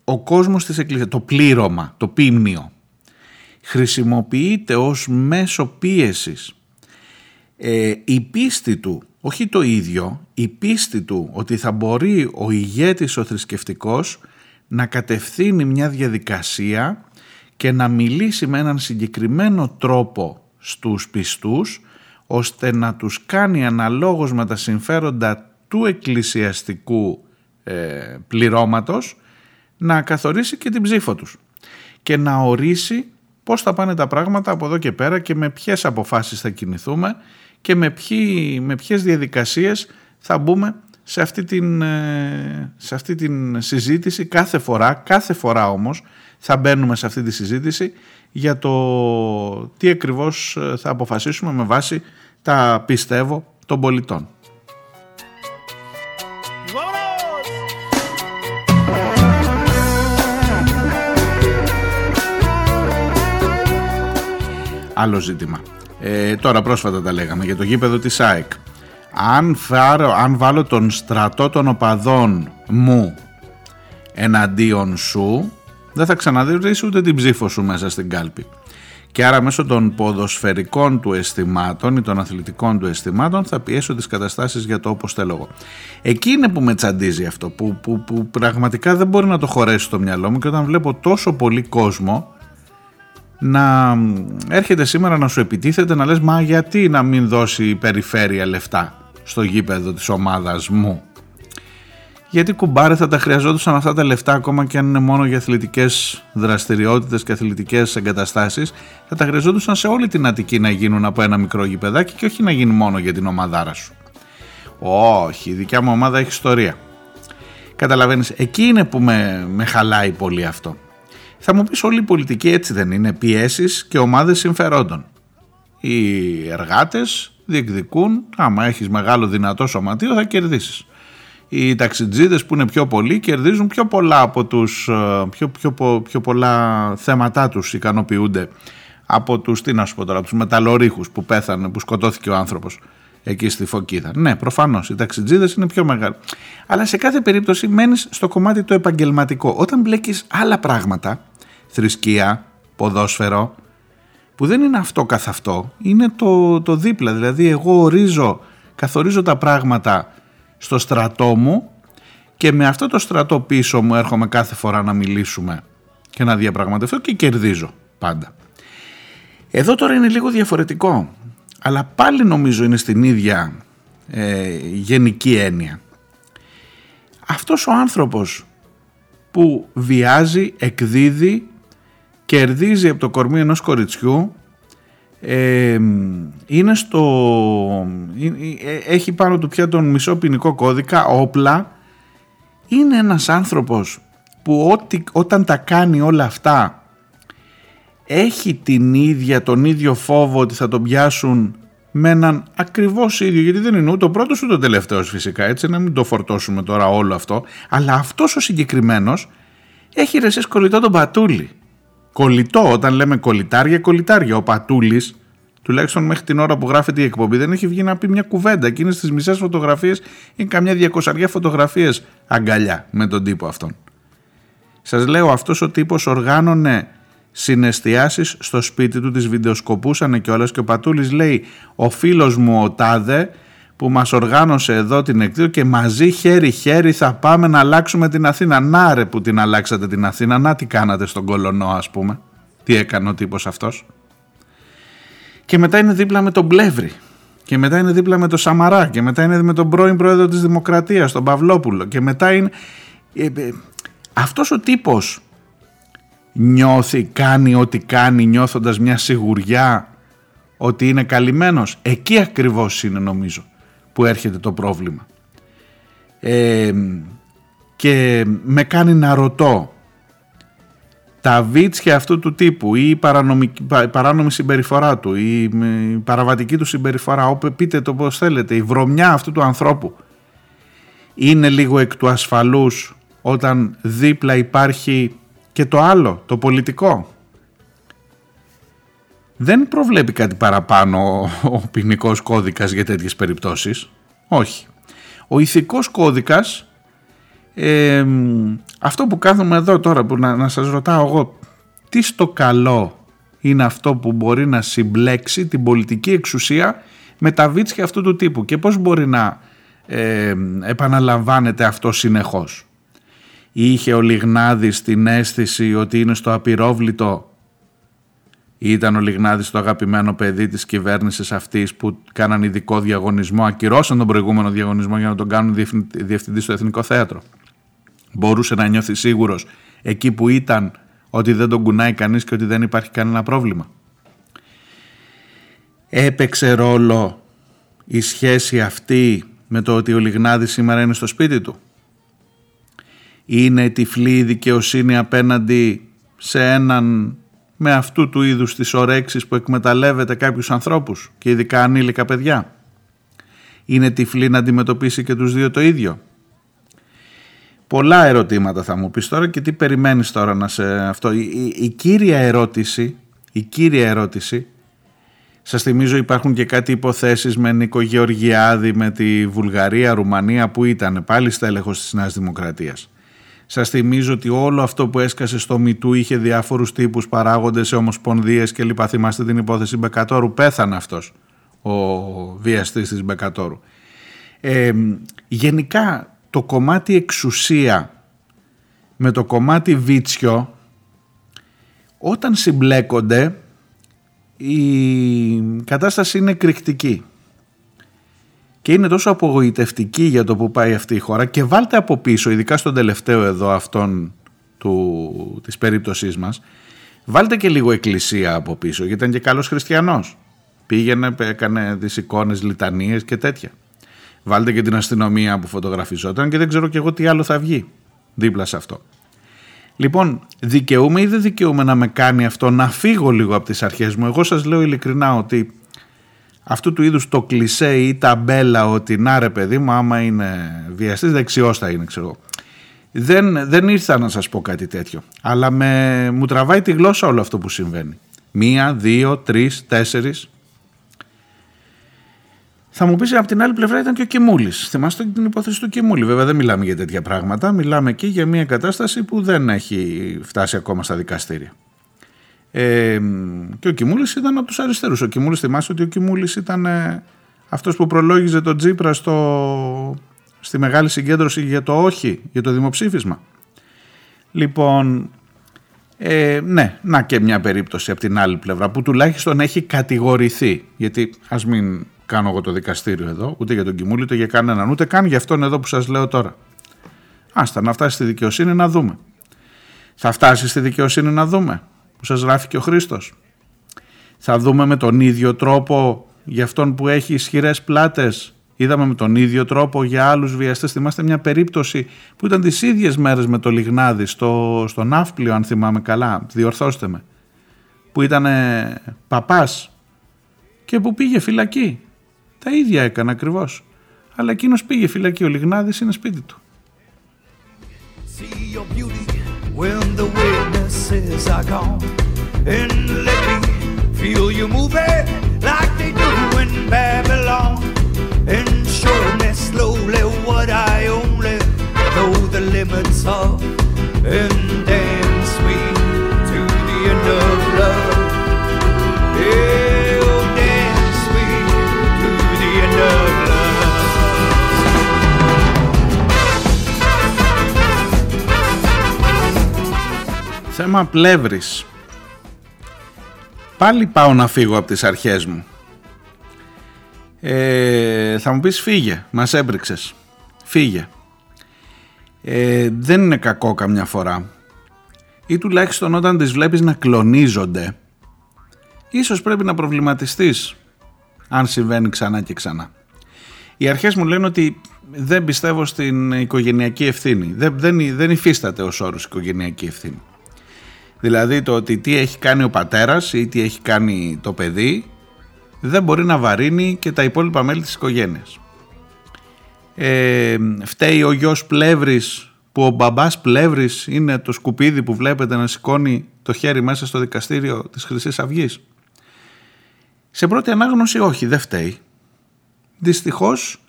ο κόσμος της εκκλησίας, το πλήρωμα, το πίμνιο, χρησιμοποιείται ως μέσο πίεσης ε, η πίστη του, όχι το ίδιο, η πίστη του ότι θα μπορεί ο ηγέτης ο θρησκευτικός να κατευθύνει μια διαδικασία και να μιλήσει με έναν συγκεκριμένο τρόπο στους πιστούς ώστε να τους κάνει αναλόγως με τα συμφέροντα του εκκλησιαστικού ε, πληρώματος να καθορίσει και την ψήφο τους και να ορίσει πώς θα πάνε τα πράγματα από εδώ και πέρα και με ποιες αποφάσεις θα κινηθούμε και με, ποιοι, με ποιες διαδικασίες θα μπούμε σε αυτή, την, ε, σε αυτή την συζήτηση κάθε φορά, κάθε φορά όμως θα μπαίνουμε σε αυτή τη συζήτηση για το τι ακριβώς ε, θα αποφασίσουμε με βάση τα πιστεύω των πολιτών. Άλλο ζήτημα. Ε, τώρα πρόσφατα τα λέγαμε για το γήπεδο της ΑΕΚ αν, φάρω, αν βάλω τον στρατό των οπαδών μου εναντίον σου δεν θα ξαναδείς ούτε την ψήφο σου μέσα στην κάλπη. Και άρα μέσω των ποδοσφαιρικών του αισθημάτων ή των αθλητικών του αισθημάτων θα πιέσω τις καταστάσεις για το όπως θέλω εγώ. Εκεί είναι που με τσαντίζει αυτό, που, που, που πραγματικά δεν μπορεί να το χωρέσει στο μυαλό μου και όταν βλέπω τόσο πολύ κόσμο να έρχεται σήμερα να σου επιτίθεται να λες μα γιατί να μην δώσει η περιφέρεια λεφτά στο γήπεδο της ομάδας μου. Γιατί κουμπάρες θα τα χρειαζόντουσαν αυτά τα λεφτά ακόμα και αν είναι μόνο για αθλητικές δραστηριότητες και αθλητικές εγκαταστάσεις θα τα χρειαζόντουσαν σε όλη την Αττική να γίνουν από ένα μικρό γηπεδάκι και όχι να γίνει μόνο για την ομαδάρα σου. Όχι, η δικιά μου ομάδα έχει ιστορία. Καταλαβαίνεις, εκεί είναι που με, με χαλάει πολύ αυτό. Θα μου πεις όλη η πολιτική έτσι δεν είναι, πιέσεις και ομάδες συμφερόντων. Οι εργάτες διεκδικούν, άμα έχεις μεγάλο δυνατό σωματείο θα κερδίσεις. Οι ταξιτζίδες που είναι πιο πολλοί κερδίζουν πιο πολλά από τους, ε, πιο, πιο, πιο πολλά θέματα τους ικανοποιούνται από τους, τι να σου πω τώρα, τους μεταλλορίχους που πέθανε, που σκοτώθηκε ο άνθρωπος εκεί στη Φωκίδα. Ναι, προφανώς οι ταξιτζίδες είναι πιο μεγάλοι. Αλλά σε κάθε περίπτωση μένεις στο κομμάτι το επαγγελματικό. Όταν μπλέκεις άλλα πράγματα, θρησκεία, ποδόσφαιρο, που δεν είναι αυτό καθ' αυτό, είναι το, το δίπλα. Δηλαδή εγώ ορίζω, καθορίζω τα πράγματα στο στρατό μου και με αυτό το στρατό πίσω μου έρχομαι κάθε φορά να μιλήσουμε και να διαπραγματευτώ και κερδίζω πάντα. Εδώ τώρα είναι λίγο διαφορετικό, αλλά πάλι νομίζω είναι στην ίδια ε, γενική έννοια. Αυτός ο άνθρωπος που βιάζει, εκδίδει κερδίζει από το κορμί ενός κοριτσιού Ε, είναι στο, ε, ε, έχει πάνω του πια τον μισό ποινικό κώδικα, όπλα. Είναι ένας άνθρωπος που ό,τι, όταν τα κάνει όλα αυτά έχει την ίδια, τον ίδιο φόβο ότι θα τον πιάσουν με έναν ακριβώς ίδιο, γιατί δεν είναι ούτε ο πρώτος ούτε ο τελευταίος φυσικά, έτσι να μην το φορτώσουμε τώρα όλο αυτό, αλλά αυτός ο συγκεκριμένος έχει ρεσές κολλητό τον Πατούλη. Κολλητό, όταν λέμε κολλητάρια, κολλητάρια. Ο Πατούλης, τουλάχιστον μέχρι την ώρα που γράφεται η εκπομπή, δεν έχει βγει να πει μια κουβέντα. Εκείνες τις μισές φωτογραφίες είναι καμιά διακοσαριά φωτογραφίες αγκαλιά με τον τύπο αυτόν. Σας λέω αυτός ο τύπος οργάνωνε συναισθιάσεις στο σπίτι του, τις βιντεοσκοπούσανε και όλες και ο Πατούλης λέει ο φίλος μου ο Τάδε που μας οργάνωσε εδώ την εκδήλωση και μαζί χέρι-χέρι θα πάμε να αλλάξουμε την Αθήνα. Να ρε που την αλλάξατε την Αθήνα, να τι κάνατε στον Κολονό ας πούμε. Τι έκανε ο τύπος αυτός. Και μετά είναι δίπλα με τον Πλεύρη. Και μετά είναι δίπλα με τον Σαμαρά. Και μετά είναι με τον πρώην πρόεδρο της Δημοκρατίας, τον Παυλόπουλο. Και μετά είναι... Ε, ε, αυτός ο τύπος νιώθει, κάνει ό,τι κάνει νιώθοντας μια σιγουριά ότι είναι καλυμμένος. Εκεί ακριβώς είναι νομίζω που έρχεται το πρόβλημα. Ε, και με κάνει να ρωτώ τα βίτσια αυτού του τύπου ή η παράνομη συμπεριφορά του ή η παραβατική του συμπεριφορά, όπου πείτε το πώς θέλετε, η βρωμιά αυτού του ανθρώπου είναι λίγο εκ του ασφαλούς όταν δίπλα υπάρχει και το άλλο, το πολιτικό; Δεν προβλέπει κάτι παραπάνω ο ποινικός κώδικας για τέτοιες περιπτώσεις. Όχι. Ο ηθικός κώδικας, ε, αυτό που κάθομαι εδώ τώρα, που να, να σας ρωτάω εγώ, τι στο καλό είναι αυτό που μπορεί να συμπλέξει την πολιτική εξουσία με τα βίτσια αυτού του τύπου και πώς μπορεί να ε, επαναλαμβάνεται αυτό συνεχώς; Είχε ο Λιγνάδης την αίσθηση ότι είναι στο απειρόβλητο ήταν ο Λιγνάδης το αγαπημένο παιδί της κυβέρνησης αυτής που κάναν ειδικό διαγωνισμό, ακυρώσαν τον προηγούμενο διαγωνισμό για να τον κάνουν διευθυντή στο Εθνικό Θέατρο. Μπορούσε να νιώθει σίγουρος εκεί που ήταν ότι δεν τον κουνάει κανείς και ότι δεν υπάρχει κανένα πρόβλημα. Έπαιξε ρόλο η σχέση αυτή με το ότι ο Λιγνάδης σήμερα είναι στο σπίτι του είναι τυφλή δικαιοσύνη απέναντι σε έναν με αυτού του είδους τις ορέξεις που εκμεταλλεύεται κάποιους ανθρώπους και ειδικά ανήλικα παιδιά. Είναι τυφλή να αντιμετωπίσει και τους δύο το ίδιο. Πολλά ερωτήματα θα μου πεις τώρα και τι περιμένεις τώρα να σε αυτό. Η, η, κύρια ερώτηση, η κύρια ερώτηση, σας θυμίζω υπάρχουν και κάτι υποθέσεις με Νίκο Γεωργιάδη, με τη Βουλγαρία, Ρουμανία που ήταν πάλι στέλεχος της Νέας Δημοκρατίας. Σας θυμίζω ότι όλο αυτό που έσκασε στο Μητού είχε διάφορους τύπους παράγοντες σε ομοσπονδίες και λοιπά. Θυμάστε την υπόθεση Μπεκατόρου; Πέθανε αυτός ο βιαστής της Μπεκατόρου. Ε, γενικά το κομμάτι εξουσία με το κομμάτι βίτσιο όταν συμπλέκονται η κατάσταση είναι εκρηκτική και είναι τόσο απογοητευτική για το που πάει αυτή η χώρα και βάλτε από πίσω, ειδικά στον τελευταίο εδώ αυτόν του, της περίπτωσής μας, βάλτε και λίγο εκκλησία από πίσω γιατί ήταν και καλός χριστιανός. Πήγαινε, έκανε τις εικόνες, λιτανίες και τέτοια. Βάλτε και την αστυνομία που φωτογραφιζόταν και δεν ξέρω και εγώ τι άλλο θα βγει δίπλα σε αυτό. Λοιπόν, δικαιούμαι ή δεν δικαιούμαι να με κάνει αυτό να φύγω λίγο από τις αρχές μου; Εγώ σας λέω ειλικρινά ότι αυτού του είδους το κλισέ ή ταμπέλα ότι να ρε παιδί μου άμα είναι βιαστής δεξιός θα είναι ξέρω δεν, δεν ήρθα να σας πω κάτι τέτοιο αλλά με, μου τραβάει τη γλώσσα όλο αυτό που συμβαίνει μία, δύο, τρεις, τέσσερις θα μου πεις από την άλλη πλευρά ήταν και ο Κιμούλης. Θυμάστε την υπόθεση του Κιμούλη. Βέβαια δεν μιλάμε για τέτοια πράγματα. Μιλάμε εκεί για μια κατάσταση που δεν έχει φτάσει ακόμα στα δικαστήρια. Ε, και ο Κιμούλης ήταν από τους αριστερούς. Ο Κιμούλης θυμάσαι ότι ο Κιμούλης ήταν ε, αυτός που προλόγιζε τον Τζίπρα στο, στη μεγάλη συγκέντρωση για το όχι, για το δημοψήφισμα. Λοιπόν, ε, ναι, να και μια περίπτωση από την άλλη πλευρά που τουλάχιστον έχει κατηγορηθεί. Γιατί ας μην κάνω εγώ το δικαστήριο εδώ, ούτε για τον Κιμούλη, ούτε για κανέναν, ούτε καν για αυτόν εδώ που σας λέω τώρα. Άστα να φτάσει στη δικαιοσύνη να δούμε. Θα φτάσει στη δικαιοσύνη να δούμε που σας γράφει και ο Χρήστος. Θα δούμε με τον ίδιο τρόπο για αυτόν που έχει ισχυρές πλάτες. Είδαμε με τον ίδιο τρόπο για άλλους βιαστές. Θυμάστε μια περίπτωση που ήταν τις ίδιες μέρες με το Λιγνάδι στο, στο Ναύπλιο αν θυμάμαι καλά. Διορθώστε με. Που ήταν παπάς και που πήγε φυλακή. Τα ίδια έκανε ακριβώς. Αλλά εκείνος πήγε φυλακή. Ο Λιγνάδης είναι σπίτι του. see your beauty when the witnesses are gone. And let me feel you moving like they do in Babylon. And show me slowly what I only know the limits of. And Θέμα πλεύρης. Πάλι πάω να φύγω από τις αρχές μου. Ε, θα μου πεις φύγε, μας έμπρεξες. Φύγε. Ε, δεν είναι κακό καμιά φορά. Ή τουλάχιστον όταν τις βλέπεις να κλονίζονται. Ίσως πρέπει να προβληματιστείς αν συμβαίνει ξανά και ξανά. Οι αρχές μου λένε ότι δεν πιστεύω στην οικογενειακή ευθύνη. Δεν, δεν, δεν υφίσταται ως όρος οικογενειακή ευθύνη. Δηλαδή το ότι τι έχει κάνει ο πατέρας ή τι έχει κάνει το παιδί δεν μπορεί να βαρύνει και τα υπόλοιπα μέλη της οικογένειας. Ε, φταίει ο γιος Πλεύρης που ο μπαμπάς Πλεύρης είναι το σκουπίδι που βλέπετε να σηκώνει το χέρι μέσα στο δικαστήριο της χρυσής Αυγής. Σε πρώτη ανάγνωση όχι, δεν φταίει. Δυστυχώς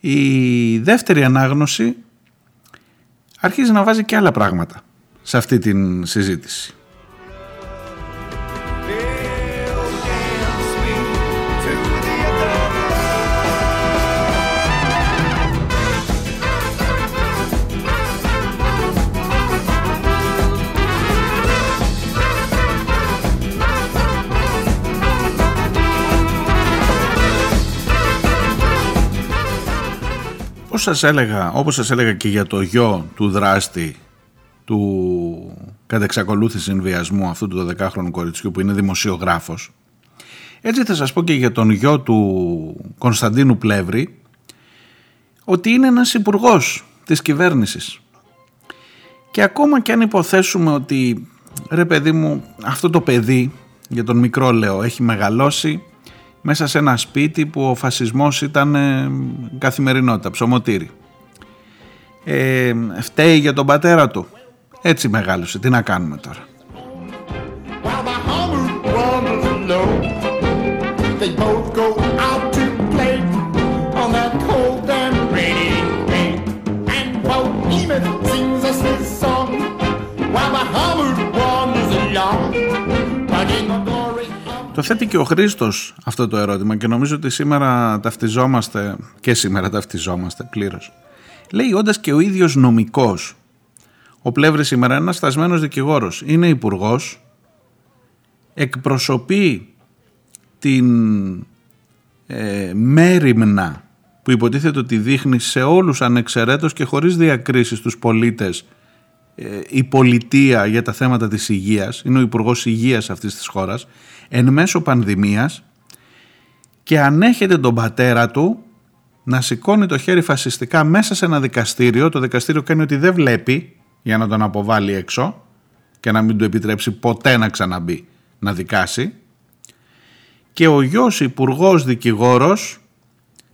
η δεύτερη ανάγνωση αρχίζει να βάζει και άλλα πράγματα σε αυτή την συζήτηση. Όπως σας, έλεγα, όπως σας έλεγα και για το γιο του δράστη του κατά εξακολούθηση συνδυασμού αυτού του 12χρονου κοριτσιού που είναι δημοσιογράφος έτσι θα σας πω και για τον γιο του Κωνσταντίνου Πλεύρη ότι είναι ένας υπουργός της κυβέρνησης και ακόμα και αν υποθέσουμε ότι ρε παιδί μου αυτό το παιδί για τον μικρό λέω έχει μεγαλώσει μέσα σε ένα σπίτι που ο φασισμός ήταν ε, καθημερινότητα, ψωμοτήρι. Ε, φταίει για τον πατέρα του. Έτσι μεγάλωσε. Τι να κάνουμε τώρα. While the hammer runs low, they both go out to play on that cold and rainy day. And Bohemian sings us his song while the hammer wanders along, bringing the glory of Το θέτει και ο Χρήστος αυτό το ερώτημα και νομίζω ότι σήμερα ταυτιζόμαστε και σήμερα ταυτιζόμαστε πλήρως. Λέει όντας και ο ίδιος νομικός ο Πλεύρης σήμερα είναι ένας στασμένος δικηγόρος. Είναι υπουργός, εκπροσωπεί την ε, μέρημνα που υποτίθεται ότι δείχνει σε όλους ανεξαιρέτως και χωρίς διακρίσεις τους πολίτες ε, η πολιτεία για τα θέματα της υγείας, είναι ο Υπουργός Υγείας αυτής της χώρας, εν μέσω πανδημίας και ανέχεται τον πατέρα του να σηκώνει το χέρι φασιστικά μέσα σε ένα δικαστήριο, το δικαστήριο κάνει ότι δεν βλέπει για να τον αποβάλει έξω και να μην του επιτρέψει ποτέ να ξαναμπεί να δικάσει. Και ο γιος υπουργός δικηγόρος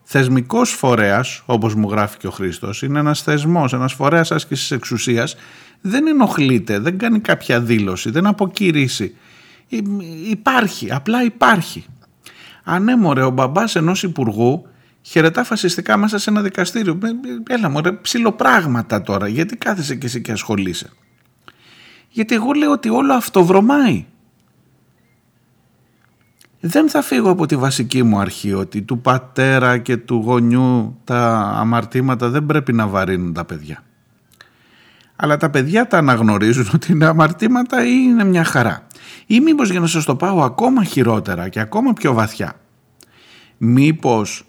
θεσμικός φορέας όπως μου γράφει και ο Χρήστος είναι ένας θεσμός, ένας φορέας άσκησης εξουσίας δεν ενοχλείται, δεν κάνει κάποια δήλωση, δεν αποκηρύσει υπάρχει, απλά υπάρχει. Ανέμορε ο μπαμπάς ενός υπουργού χαιρετά φασιστικά μέσα σε ένα δικαστήριο. Έλα μωρέ, ψιλοπράγματα τώρα, γιατί κάθεσαι και εσύ και ασχολείσαι; Γιατί εγώ λέω ότι όλο αυτό βρωμάει. Δεν θα φύγω από τη βασική μου αρχή ότι του πατέρα και του γονιού τα αμαρτήματα δεν πρέπει να βαρύνουν τα παιδιά. Αλλά τα παιδιά τα αναγνωρίζουν ότι είναι αμαρτήματα ή είναι μια χαρά. Ή μήπως για να σας το πάω ακόμα χειρότερα και ακόμα πιο βαθιά. Μήπως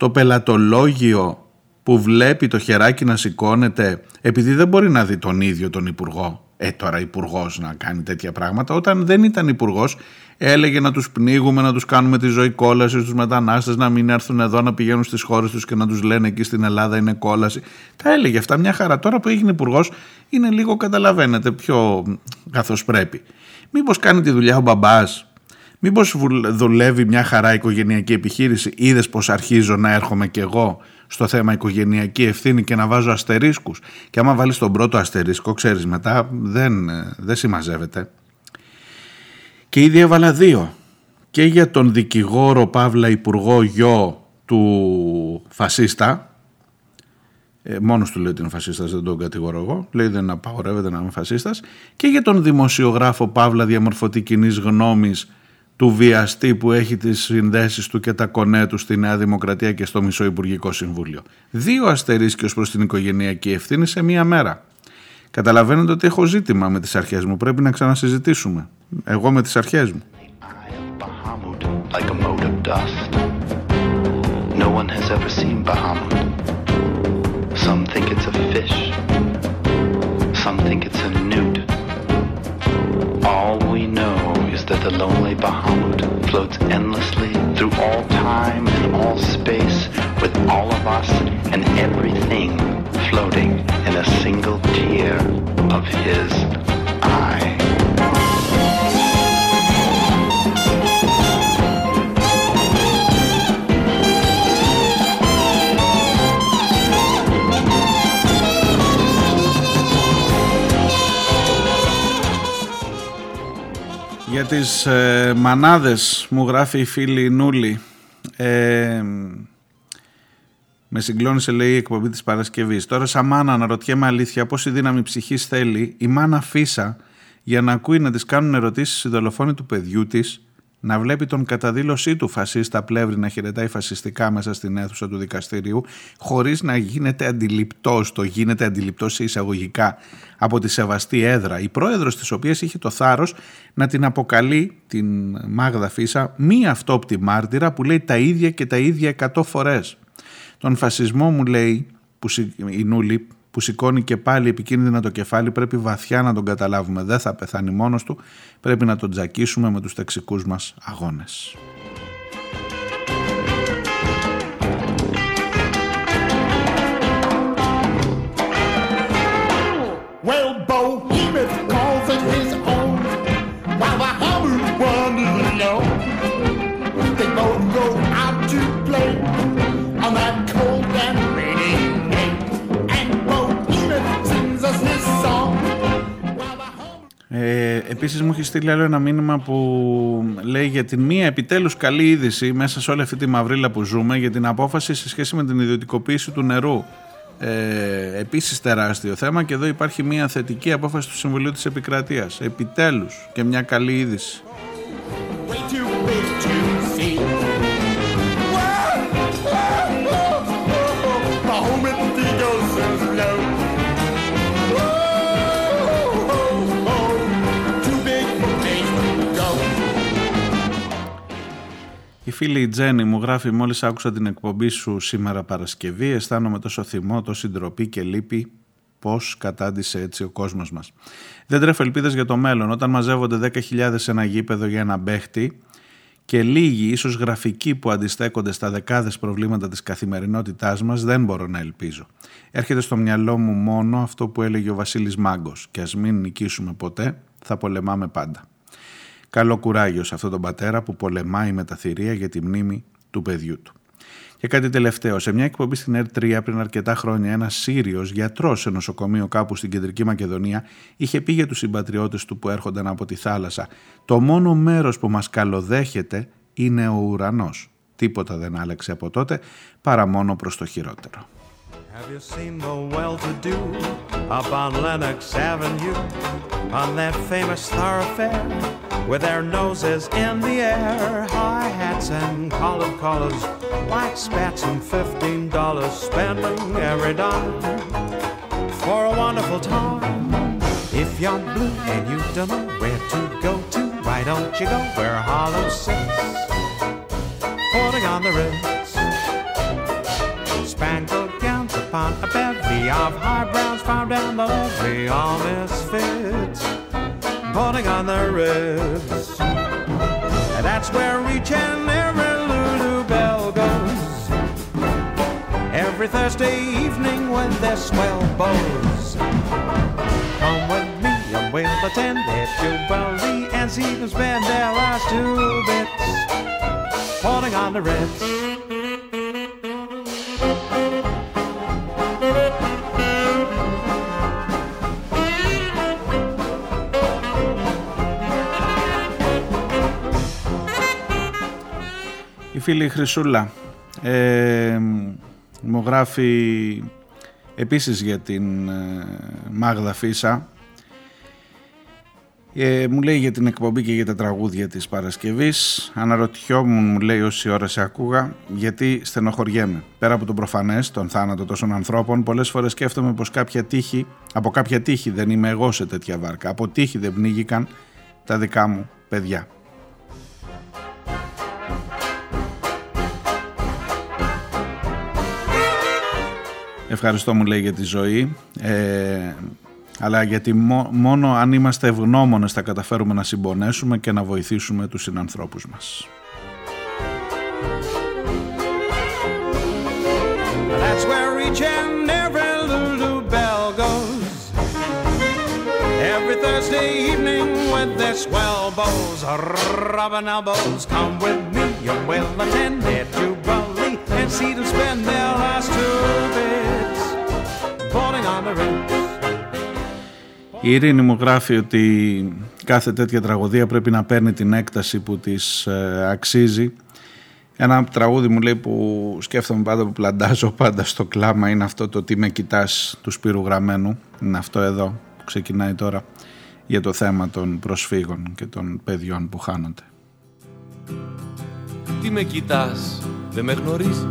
το πελατολόγιο που βλέπει το χεράκι να σηκώνεται επειδή δεν μπορεί να δει τον ίδιο τον Υπουργό ε, τώρα υπουργός να κάνει τέτοια πράγματα. Όταν δεν ήταν υπουργός, έλεγε να τους πνίγουμε, να τους κάνουμε τη ζωή κόλαση στους μετανάστες, να μην έρθουν εδώ να πηγαίνουν στις χώρες τους και να τους λένε εκεί στην Ελλάδα είναι κόλαση. Τα έλεγε αυτά μια χαρά. Τώρα που έγινε υπουργός, είναι λίγο, καταλαβαίνετε, πιο καθώς πρέπει. Μήπως κάνει τη δουλειά ο μπαμπάς, Μήπως δουλεύει μια χαρά οικογενειακή επιχείρηση, είδες πως αρχίζω να έρχομαι κι εγώ στο θέμα οικογενειακή ευθύνη και να βάζω αστερίσκους; Και άμα βάλεις τον πρώτο αστερίσκο ξέρεις μετά δεν, δεν συμμαζεύεται. Και ήδη έβαλα δύο. Και για τον δικηγόρο Παύλα Υπουργό γιο του φασίστα ε, μόνος του λέει ότι είναι φασίστας δεν τον κατηγορώ εγώ λέει δεν απαγορεύεται να είμαι φασίστας και για τον δημοσιογράφο Παύλα διαμορφωτή κοινής γνώμης του βιαστή που έχει τις συνδέσεις του και τα κονέ του στη Νέα Δημοκρατία και στο Μισό Υπουργικό Συμβούλιο. Δύο αστερίσκες προς την οικογενειακή ευθύνη σε μία μέρα. Καταλαβαίνετε ότι έχω ζήτημα με τις αρχές μου. Πρέπει να ξανασυζητήσουμε. Εγώ με τις αρχές μου. All we know is that the lonely Bahamut floats endlessly through all time and all space with all of us and everything floating in a single tear of his Για τις ε, μανάδες μου γράφει η φίλη Νούλη ε, με συγκλώνησε λέει η εκπομπή της Παρασκευής. Τώρα σαν μάνα αναρωτιέμαι αλήθεια πως η δύναμη ψυχής θέλει η μάνα φύσα για να ακούει να της κάνουν ερωτήσεις οι δολοφόνοι του παιδιού της να βλέπει τον καταδήλωσή του φασίστα πλεύρη να χαιρετάει φασιστικά μέσα στην αίθουσα του δικαστηρίου χωρίς να γίνεται αντιληπτός, το γίνεται αντιληπτός σε εισαγωγικά από τη σεβαστή έδρα, η πρόεδρος της οποίας είχε το θάρρος να την αποκαλεί την Μάγδα Φίσα μη αυτόπτη μάρτυρα που λέει τα ίδια και τα ίδια εκατό φορές. Τον φασισμό μου λέει που η Νούλη που σηκώνει και πάλι επικίνδυνα το κεφάλι πρέπει βαθιά να τον καταλάβουμε. Δεν θα πεθάνει μόνος του, πρέπει να τον τζακίσουμε με τους ταξικούς μας αγώνες. Ε, επίσης μου έχεις στείλει άλλο ένα μήνυμα που λέει για την μία επιτέλους καλή είδηση μέσα σε όλη αυτή τη μαυρίλα που ζούμε για την απόφαση σε σχέση με την ιδιωτικοποίηση του νερού. Ε, επίσης τεράστιο θέμα και εδώ υπάρχει μια θετική απόφαση του Συμβουλίου της Επικρατείας. Επιτέλους και μια καλή είδηση. Η φίλη η Τζέννη μου γράφει μόλις άκουσα την εκπομπή σου σήμερα Παρασκευή αισθάνομαι τόσο θυμό, τόση ντροπή και λύπη πώς κατάντησε έτσι ο κόσμος μας. Δεν τρέφω ελπίδες για το μέλλον. Όταν μαζεύονται 10.000 σε ένα γήπεδο για ένα μπέχτη και λίγοι ίσως γραφικοί που αντιστέκονται στα δεκάδες προβλήματα της καθημερινότητάς μας δεν μπορώ να ελπίζω. Έρχεται στο μυαλό μου μόνο αυτό που έλεγε ο Βασίλης Μάγκος και ας μην νικήσουμε ποτέ θα πολεμάμε πάντα. Καλό κουράγιο σε αυτόν τον πατέρα που πολεμάει με τα θηρία για τη μνήμη του παιδιού του. Και κάτι τελευταίο. Σε μια εκπομπή στην R3 πριν αρκετά χρόνια, ένας Σύριος γιατρός σε νοσοκομείο κάπου στην κεντρική Μακεδονία είχε πει για τους συμπατριώτες του που έρχονταν από τη θάλασσα: Το μόνο μέρος που μας καλοδέχεται είναι ο ουρανός. Τίποτα δεν άλλαξε από τότε παρά μόνο προς το χειρότερο. Have you seen the well-to-do up on Lenox Avenue, on that famous thoroughfare, with their noses in the air, high hats and collared collars, white spats and fifteen dollars, spending every dime. For a wonderful time. If you're blue and you don't know where to go to, why don't you go where Harlem sits, putting on the ritz, spangled upon a bevy of high browns found down the levee. All misfits pulling on their ribs. And that's where each and every Lulu Bell goes. Every Thursday evening when there's swell bows. Come with me and we'll attend it jubilee and see them spend their last two bits. Pulling on the ribs. Η φίλη Χρυσούλα ε, μου γράφει επίσης για την ε, Μάγδα Φίσα. Ε, μου λέει για την εκπομπή και για τα τραγούδια της Παρασκευής. Αναρωτιόμουν μου λέει όση ώρα σε ακούγα γιατί στενοχωριέμαι. Πέρα από τον προφανές, τον θάνατο τόσων ανθρώπων πολλές φορές σκέφτομαι πως κάποια τύχη, από κάποια τύχη δεν είμαι εγώ σε τέτοια βάρκα. Από τύχη δεν πνίγηκαν τα δικά μου παιδιά Ευχαριστώ μου λέει για τη ζωή ε, αλλά γιατί μό- μόνο αν είμαστε ευγνώμονες θα καταφέρουμε να συμπονέσουμε και να βοηθήσουμε τους συνανθρώπους μας. That's where each and every Lulu Bell goes. Every Thursday evening with their swell bows, rubbing elbows. Come with me, you will attend their jubilee and see them spend their last two bits Η Ειρήνη μου γράφει ότι κάθε τέτοια τραγωδία πρέπει να παίρνει την έκταση που της ε, αξίζει. Ένα τραγούδι μου λέει που σκέφτομαι πάντα που πλαντάζω πάντα στο κλάμα είναι αυτό το «Τι με κοιτάς» του Σπύρου Γραμμένου. Είναι αυτό εδώ που ξεκινάει τώρα για το θέμα των προσφύγων και των παιδιών που χάνονται. Τι με κοιτάς, δεν με γνωρίζεις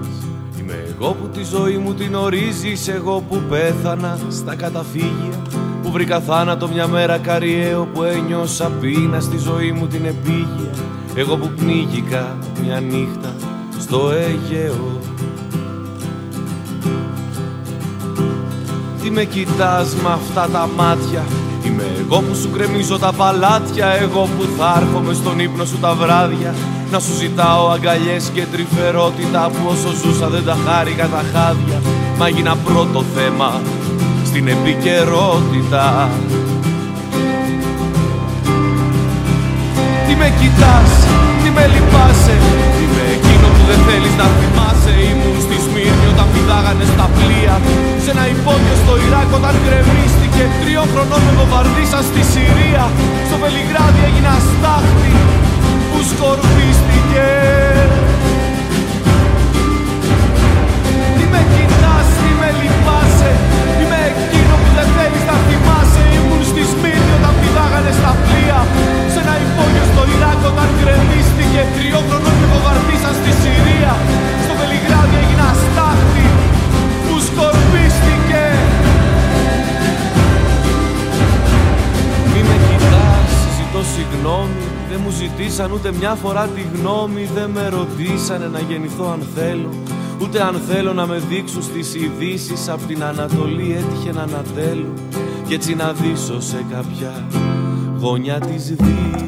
Είμαι εγώ που τη ζωή μου την ορίζεις Εγώ που πέθανα στα καταφύγια Που βρήκα θάνατο μια μέρα καριέο Που ένιωσα πείνα στη ζωή μου την επίγεια. Εγώ που πνίγηκα μια νύχτα στο Αιγαίο. Τι με κοιτάς με αυτά τα μάτια; Είμαι εγώ που σου κρεμίζω τα παλάτια Εγώ που θα έρχομαι στον ύπνο σου τα βράδια Να σου ζητάω αγκαλιές και τρυφερότητα Που όσο ζούσα δεν τα χάρηκα τα χάδια. Μα έγινα πρώτο θέμα στην επικαιρότητα. Τι με κοιτάς, τι με λυπάσαι Είμαι εκείνο που δεν θέλεις να θυμάσαι. Ήμουν στη Σμύρνη όταν πηδάγανε στα πλοία. Σε ένα υπόγειο στο Ιράκ όταν γκρεμίστηκε. Τριών χρονών με βομβαρδίσαν στη Συρία. Στο Βελιγράδι έγινα στάχτη που σκορπίστηκε Τι με κοιτάς, τι με λυπάσαι Είμαι εκείνο που δεν θέλεις να θυμάσαι. Ήμουν στη Σμύρνη όταν πηδάγανε στα πλοία Σε ένα υπόγειο στο Ιράκ όταν γκρεμίστηκε Τριών χρονών με βομβαρδίσαν στη Συρία. Στο Βελιγράδι έγινα στάχτη που σκορπίστηκε. Μη με κοιτάς, ζητώ συγγνώμη. Δεν μου ζητήσαν ούτε μια φορά τη γνώμη Δεν με ρωτήσανε να γεννηθώ αν θέλω Ούτε αν θέλω να με δείξουν στις ειδήσει Απ' την Ανατολή έτυχε να ανατέλω Κι έτσι να δείσω σε κάποια γωνιά της δύσης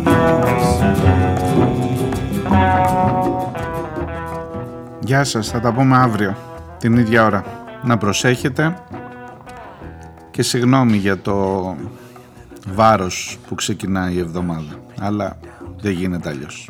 Γεια σας, θα τα πούμε αύριο την ίδια ώρα. Να προσέχετε και συγγνώμη για το βάρος που ξεκινάει η εβδομάδα. Αλλά δεν γίνεται αλλιώς.